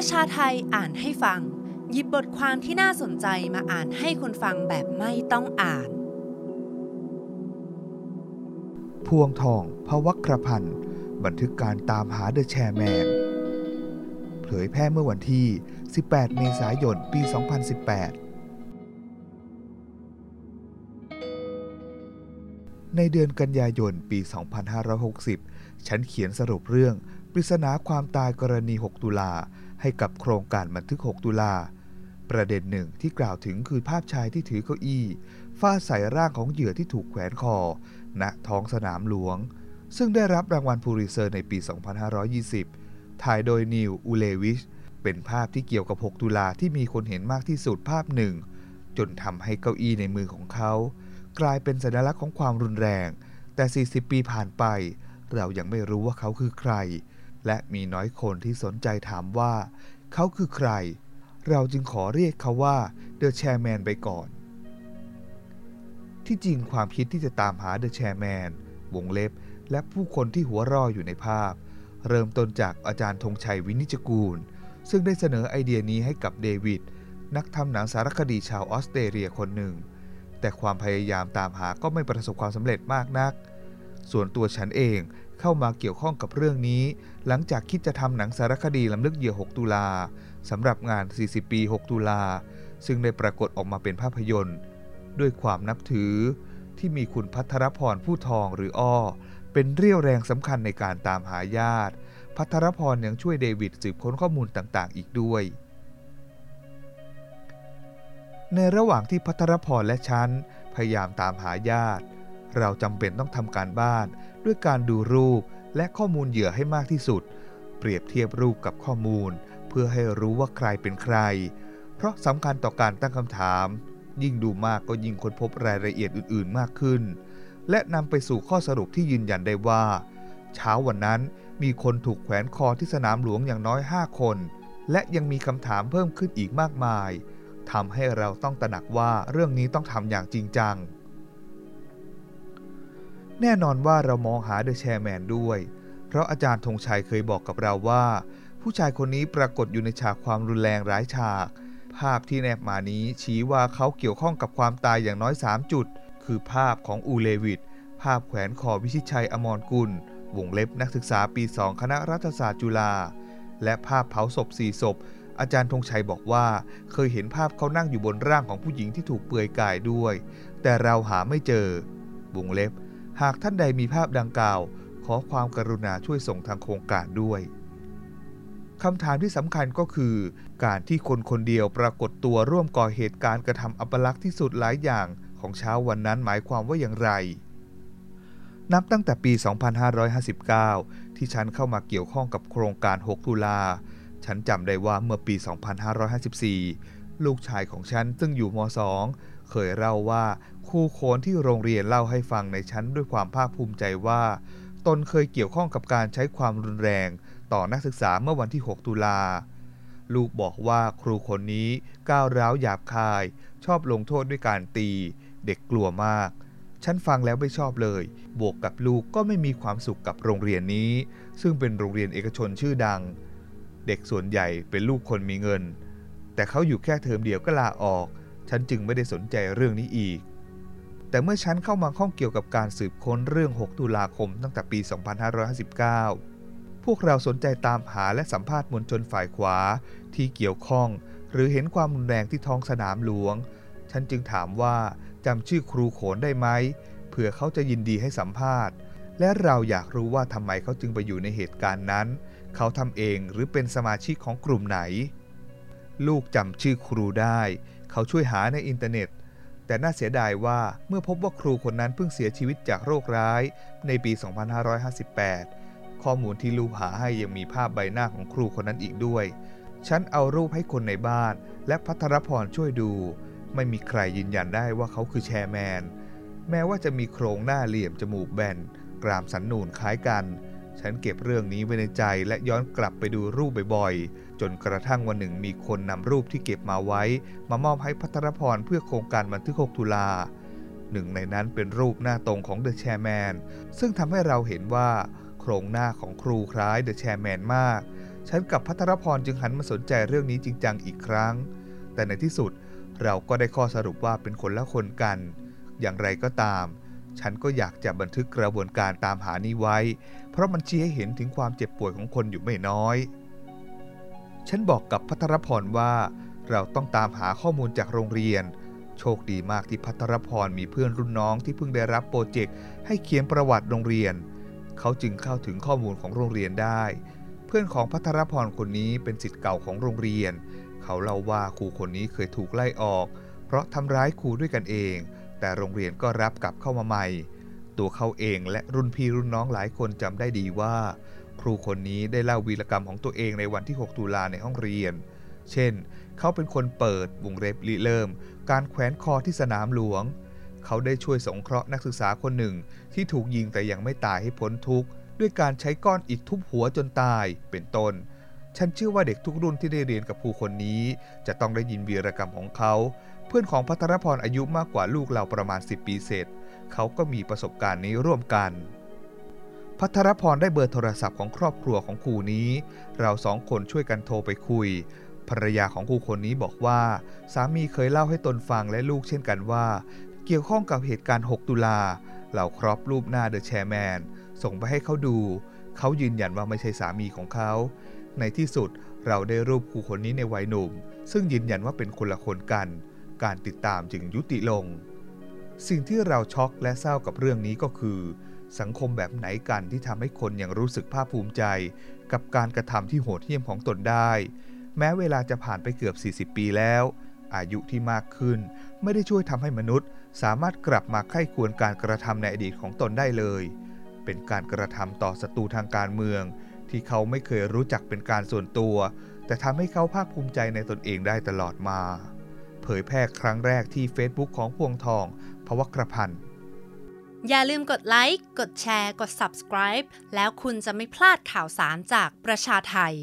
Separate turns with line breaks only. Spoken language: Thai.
ประชาไทยอ่านให้ฟัง หยิบบทความที่น่าสนใจมาอ่านให้คนฟังแบบไม่ต้องอ่าน
พวงทองพวัครพันธ์บันทึกการตามหาเดอะแชร์แมน เผยแพร่เมื่อวันที่ 18 เมษายน ปี 2018ในเดือนกันยายน ปี 2560 ฉันเขียนสรุปเรื่อง ปริศนาความตายกรณี 6 ตุลา ให้กับโครงการบันทึก 6 ตุลา ประเด็นหนึ่งที่กล่าวถึงคือภาพชายที่ถือเก้าอี้ฟาดใส่ร่างของเหยื่อที่ถูกแขวนคอ ณ ท้องสนามหลวง ซึ่งได้รับรางวัลพูริเซอร์ในปี 2520 ถ่ายโดยนิว อูเลวิช เป็นภาพที่เกี่ยวกับ 6 ตุลาที่มีคนเห็นมากที่สุดภาพหนึ่ง จนทำให้เก้าอี้ในมือของเขา กลายเป็นสัญลักษณ์ของความรุนแรง แต่ 40 ปีผ่านไป เรายังไม่รู้ว่าเขาคือใคร และมีน้อยคนที่สนใจถามว่า เขาคือใคร เราจึงขอเรียกเขาว่าเดอะแชร์แมนไปก่อน ที่จริงความคิดที่จะตามหาเดอะแชร์แมนวงเล็บ และผู้คนที่หัวร่ออยู่ในภาพ เริ่มต้นจากอาจารย์ธงชัยวินิจกูล ซึ่งได้เสนอไอเดียนี้ให้กับเดวิดนักทำหนังสารคดีชาวออสเตรเลียคนหนึ่ง แต่ความพยายามตามหาก็ไม่ประสบความสำเร็จมากนัก ส่วนตัวฉันเอง เข้ามาเกี่ยวข้องกับเรื่องนี้ หลังจากคิดจะทำหนังสารคดีลำลึกเหยื่อ 6 ตุลาสำหรับงาน 40 ปี 6 ตุลา ซึ่งได้ปรากฏออกมาเป็นภาพยนตร์ ด้วยความนับถือที่มีคุณพัทรพรผู้ทองหรืออ้อ เป็นเรี่ยวแรงสำคัญในการตามหาญาติ พัทรพรยังช่วยเดวิดสืบค้นข้อมูลต่างๆ อีกด้วย ในระหว่างที่พัทรพรและฉันพยายามตามหาญาติ เราจำเป็นต้องทำการบ้าน ด้วยการดูรูปและข้อมูลเหยื่อให้มากที่สุด เปรียบเทียบรูปกับข้อมูล เพื่อให้รู้ว่าใครเป็นใคร เพราะสำคัญต่อการตั้งคำถาม ยิ่งดูมากก็ยิ่งค้นพบรายละเอียดอื่น ๆ มากขึ้น และนำไปสู่ข้อสรุปที่ยืนยันได้ว่า เช้าวันนั้นมีคนถูกแขวนคอที่สนามหลวงอย่างน้อย 5 คน และยังมีคำถามเพิ่มขึ้นอีกมากมายทำให้เราต้องตระหนักว่าเรื่องนี้ต้องทำอย่างจริงจัง แน่นอนว่าเรามองหาเดอะแชร์แมนด้วย เพราะอาจารย์ธงชัยเคยบอกกับเราว่า ผู้ชายคนนี้ปรากฏอยู่ในฉากความรุนแรงร้ายฉาก ภาพที่แนบมานี้ชี้ว่าเขาเกี่ยวข้องกับความตายอย่างน้อย 3 จุด คือภาพของอูเลวิดภาพแขวนคอวิชิตชัยอมรกุล วงเล็บนักศึกษาปี 2 คณะรัฐศาสตร์จุฬา และภาพเผาศพสี่ศพ อาจารย์ธงชัยบอกว่า เคยเห็นภาพเขานั่งอยู่บนร่างของผู้หญิงที่ถูกเปลือยกายด้วย แต่เราหาไม่เจอ วงเล็บ หากท่านใดมีภาพดังกล่าว ขอความกรุณาช่วยส่งทางโครงการด้วยคำถามที่สำคัญก็คือ การที่คนคนเดียวปรากฏตัวร่วมก่อเหตุการณ์กระทำอัปลักษณ์ที่สุดหลายอย่างของเช้าวันนั้นหมายความว่าอย่างไร นับตั้งแต่ปี 2559 ที่ฉันเข้ามาเกี่ยวข้องกับโครงการ 6 ตุลา ฉันจำได้ว่าเมื่อปี 2554 ลูกชายของฉันซึ่งอยู่ม .2 เคยเล่าว่าครูโคนที่โรงเรียนเล่าให้ฟังในชั้นด้วยความภาคภูมิใจว่า ตนเคยเกี่ยวข้องกับการใช้ความรุนแรง ต่อนักศึกษาเมื่อวันที่ 6 ตุลา ลูกบอกว่าครูคนนี้ก้าวร้าวหยาบคาย ชอบลงโทษด้วยการตี เด็กกลัวมาก ฉันฟังแล้วไม่ชอบเลย บวกกับลูกก็ไม่มีความสุขกับโรงเรียนนี้ ซึ่งเป็นโรงเรียนเอกชนชื่อดัง เด็กส่วนใหญ่เป็นลูกคนมีเงิน แต่เขาอยู่แค่เทอมเดียวก็ลาออก ฉันจึงไม่ได้สนใจเรื่องนี้อีก แต่เมื่อฉันเข้ามาข้องเกี่ยวกับการสืบค้นเรื่อง 6 ตุลาคมตั้งแต่ปี 2559 พวกเราสนใจตามหาและสัมภาษณ์มวลชนฝ่ายขวาที่เกี่ยวข้อง หรือเห็นความรุนแรงที่ท้องสนามหลวง ฉันจึงถามว่าจำชื่อครูโขนได้ไหมเผื่อเขาจะยินดีให้สัมภาษณ์ และเราอยากรู้ว่าทำไมเขาจึงไปอยู่ในเหตุการณ์นั้น เขาทำเองหรือเป็นสมาชิกของกลุ่มไหน ลูกจำชื่อครูได้ เขาช่วยหาในอินเทอร์เน็ต แต่น่าเสียดายว่าเมื่อพบว่าครูคนนั้นเพิ่งเสียชีวิตจากโรคร้ายในปี 2558 ข้อมูลที่ลูกหาให้ยังมีภาพใบหน้าของครูคนนั้นอีกด้วย ฉันเอารูปให้คนในบ้าน และพัทรพรช่วยดู ไม่มีใครยืนยันได้ว่าเขาคือแชร์แมน แม้ว่าจะมีโครงหน้าเหลี่ยมจมูกแบน กรามสันนูนคล้ายกัน ฉันเก็บเรื่องนี้ไว้ในใจและย้อนกลับไปดูรูปบ่อยๆ จนกระทั่งวันหนึ่งมีคนนำรูปที่เก็บมาไว้ มามอบให้พัทรพรเพื่อโครงการบันทึก 6 ตุลาหนึ่งในนั้นเป็นรูปหน้าตรงของเดอะแชร์แมนซึ่งทำให้เราเห็นว่า โครงหน้าของครูคล้ายเดอะแชร์แมนมาก ฉันกับพัทรพรจึงหันมาสนใจเรื่องนี้จริงจังอีกครั้ง แต่ในที่สุดเราก็ได้ข้อสรุปว่าเป็นคนละคนกัน อย่างไรก็ตาม ฉันก็อยากจะบันทึกกระบวนการตามหานี้ไว้ เพราะมันชี้ให้เห็นถึงความเจ็บป่วยของคนอยู่ไม่น้อย ฉันบอกกับพัทรพรว่า เราต้องตามหาข้อมูลจากโรงเรียน โชคดีมากที่พัทรพรมีเพื่อนรุ่นน้องที่เพิ่งได้รับโปรเจกต์ให้เขียนประวัติโรงเรียน เขาจึงเข้าถึงข้อมูลของโรงเรียนได้ เพื่อนของพัทรพรคนนี้เป็นสิทธิ์เก่าของโรงเรียน เขาเล่าว่าครูคนนี้เคยถูกไล่ออก เพราะทำร้ายครูด้วยกันเอง แต่โรงเรียนก็รับกลับเข้ามาใหม่ ตัวเขาเองและรุ่นพี่รุ่นน้องหลายคนจำได้ดีว่า ครูคนนี้ได้เล่าวีรกรรมของตัวเองในวันที่ 6 ตุลาในห้องเรียน เช่น เขาเป็นคนเปิดวงเล็บริเริ่ม การแขวนคอที่สนามหลวง เขาได้ช่วยสงเคราะห์นักศึกษาคนหนึ่ง ที่ถูกยิงแต่ยังไม่ตายให้พ้นทุกข์ ด้วยการใช้ก้อนอิฐทุบหัวจนตาย เป็นต้น ฉันเชื่อว่าเด็กทุกรุ่นที่ได้เรียนกับครูคนนี้ จะต้องได้ยินวีรกรรมของเขา เพื่อนของพัทรพรอายุมากกว่าลูกเราประมาณ 10 ปีเศษ เขาก็มีประสบการณ์นี้ร่วมกัน พัทรพรได้เบอร์โทรศัพท์ของครอบครัวของครูนี้ เราสองคนช่วยกันโทรไปคุย ภรรยาของครูคนนี้บอกว่า สามีเคยเล่าให้ตนฟังและลูกเช่นกันว่า เกี่ยวข้องกับเหตุการณ์ 6 ตุลาเหล่าครอบรูปหน้าเดอะแชร์แมนส่งไปให้เขาดู เขายืนยันว่าไม่ใช่สามีของเขา ในที่สุดเราได้รูปครูคนนี้ในวัยหนุ่ม ซึ่งยืนยันว่าเป็นคนละคนกัน การติดตามจึงยุติลง สิ่งที่เราช็อกและเศร้ากับเรื่องนี้ก็คือ สังคมแบบไหนกันที่ทำให้คนยังรู้สึกภาคภูมิใจ กับการกระทำที่โหดเหี้ยมของตนได้ แม้เวลาจะผ่านไปเกือบ 40 ปีแล้ว อายุที่มากขึ้น ไม่ได้ช่วยทำให้มนุษย์ สามารถกลับมาไข้ควรการกระทำในอดีตของตนได้เลย เป็นการกระทำต่อศัตรูทางการเมือง ที่เขาไม่เคยรู้จักเป็นการส่วนตัว แต่ทำให้เขาภาคภูมิใจในตนเองได้ตลอดมา เผยแพร่ครั้งแรกที่ Facebook ของพวงทองพวักรพันธ์
อย่าลืมกดไลค์ กดแชร์ กด subscribe แล้วคุณจะไม่พลาดข่าวสารจากประชาไทย